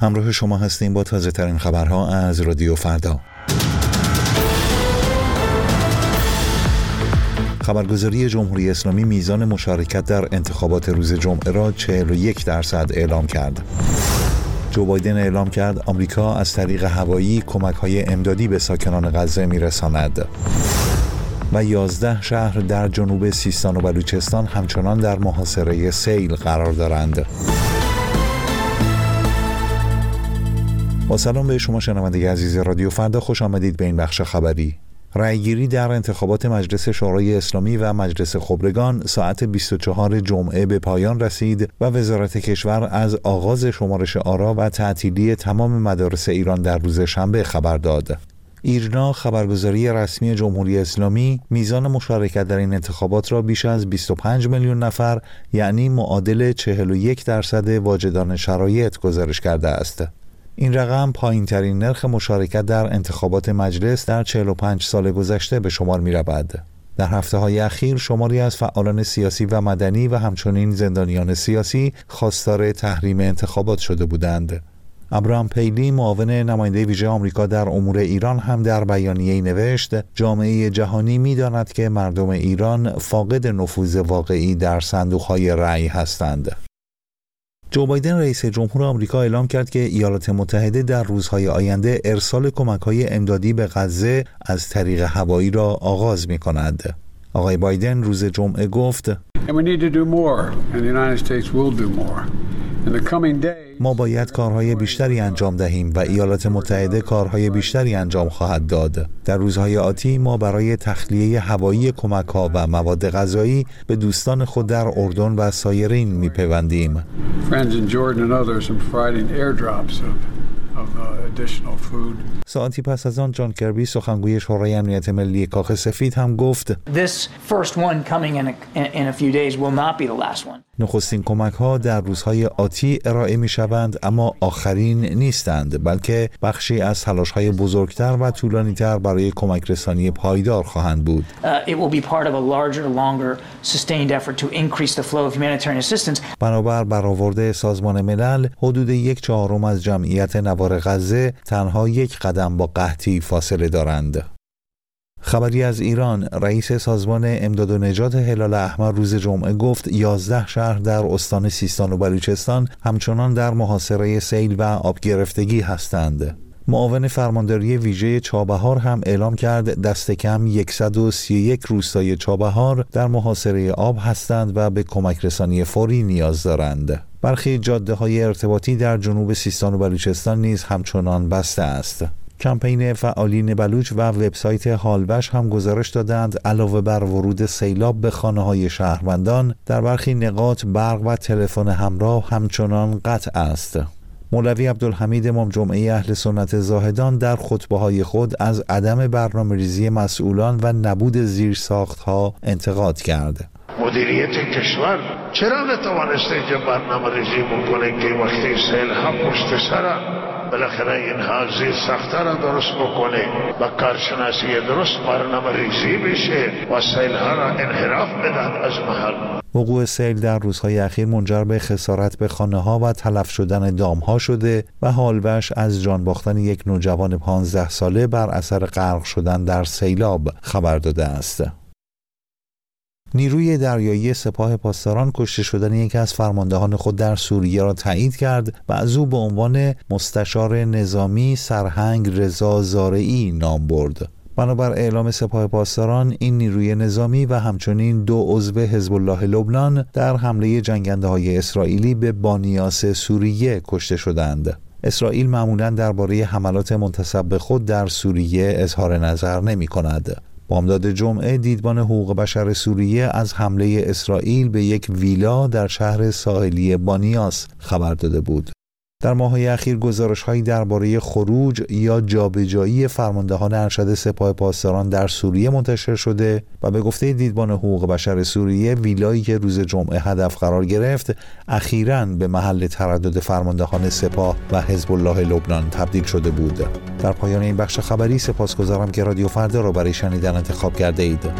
همراه شما هستیم با تازه ترین خبرها از رادیو فردا خبرگزاری جمهوری اسلامی میزان مشارکت در انتخابات روز جمعه را 41 درصد اعلام کرد. جو بایدن اعلام کرد آمریکا از طریق هوایی کمک های امدادی به ساکنان غزه میرساند. و 11 شهر در جنوب سیستان و بلوچستان همچنان در محاصره سیل قرار دارند. با سلام به شما شنونده عزیز رادیو فردا خوش آمدید به این بخش خبری رأیگیری در انتخابات مجلس شورای اسلامی و مجلس خبرگان ساعت 24 جمعه به پایان رسید و وزارت کشور از آغاز شمارش آرا و تعطیلی تمام مدارس ایران در روز شنبه خبر داد. ایرنا خبرگزاری رسمی جمهوری اسلامی میزان مشارکت در این انتخابات را بیش از 25 میلیون نفر یعنی معادل 41 درصد واجدان شرایط گزارش کرده است. این رقم پایین ترین نرخ مشارکت در انتخابات مجلس در 45 سال گذشته به شمار می رود. در هفته های اخیر شماری از فعالان سیاسی و مدنی و همچنین زندانیان سیاسی خواستار تحریم انتخابات شده بودند. ابراهام پیلی معاون نماینده ویژه آمریکا در امور ایران هم در بیانیه نوشت جامعه جهانی می‌داند که مردم ایران فاقد نفوذ واقعی در صندوق های رأی هستند. جو بایدن رئیس جمهور آمریکا اعلام کرد که ایالات متحده در روزهای آینده ارسال کمک‌های امدادی به غزه از طریق هوایی را آغاز می کند. آقای بایدن روز جمعه گفت ما باید کارهای بیشتری انجام دهیم و ایالات متحده کارهای بیشتری انجام خواهد داد. در روزهای آتی ما برای تخلیه هوایی کمک ها و مواد غذایی به دوستان خود در اردن و سایرین میپیوندیم. ساعتی پس از آن جان کربی سخنگوی شورای امنیت ملی کاخ سفید هم گفت نخستین کمک ها در روزهای آتی ارائه می شوند اما آخرین نیستند بلکه بخشی از تلاش های بزرگتر و طولانی تر برای کمک رسانی پایدار خواهند بود. بنابر برآورد سازمان ملل حدود یک چهارم از جمعیت نوار غزه تنها یک قدم با قحطی فاصله دارند. خبری از ایران رئیس سازمان امداد و نجات هلال احمر روز جمعه گفت 11 شهر در استان سیستان و بلوچستان همچنان در محاصره سیل و آب گرفتگی هستند. معاون فرمانداری ویژه چابهار هم اعلام کرد دست کم 131 روستای چابهار در محاصره آب هستند و به کمک رسانی فوری نیاز دارند. برخی جاده های ارتباطی در جنوب سیستان و بلوچستان نیز همچنان بسته است. کمپین فعالین بلوچ و وبسایت هالوش هم گزارش دادند علاوه بر ورود سیلاب به خانه های شهروندان در برخی نقاط برق و تلفن همراه همچنان قطع است. مولوی عبدالحمید امام جمعه اهل سنت زاهدان در خطبه های خود از عدم برنامه ریزی مسئولان و نبود زیر ها انتقاد کرد. مدیریت کشور چرا نتوانسته اینجا برنامه ریزی بکنه که وقتی سیل ها پشت بالاخره اینها زیر سخته را درست بکنه و کارشناسی درست برنامه ریزی بشه و سیل ها را انحراف بدن از محل وقوع سیل در روزهای اخیر منجر به خسارت به خانه ها و تلف شدن دام ها شده و حالوش از جان باختن یک نوجوان 15 ساله بر اثر غرق شدن در سیلاب خبر داده است. نیروی دریایی سپاه پاسداران کشته شدن یکی از فرماندهان خود در سوریه را تایید کرد و از او به عنوان مستشار نظامی سرهنگ رضا زارعی نام برد. بنابر اعلام سپاه پاسداران این نیروی نظامی و همچنین دو عضو حزب الله لبنان در حمله جنگنده های اسرائیلی به بانیاس سوریه کشته شدند. اسرائیل معمولا درباره حملات منتصب به خود در سوریه اظهار نظر نمی کند. بامداد جمعه دیدبان حقوق بشر سوریه از حمله اسرائیل به یک ویلا در شهر ساحلی بانیاس خبر داده بود. در ماههای اخیر گزارش هایی درباره خروج یا جابجایی فرماندهان ارشد سپاه پاسداران در سوریه منتشر شده و به گفته دیدبان حقوق بشر سوریه ویلایی که روز جمعه هدف قرار گرفت اخیرا به محل تردد فرماندهان سپاه و حزب الله لبنان تبدیل شده بود. در پایان این بخش خبری سپاسگزارم که رادیو فردا را برای شنیدن انتخاب کرده اید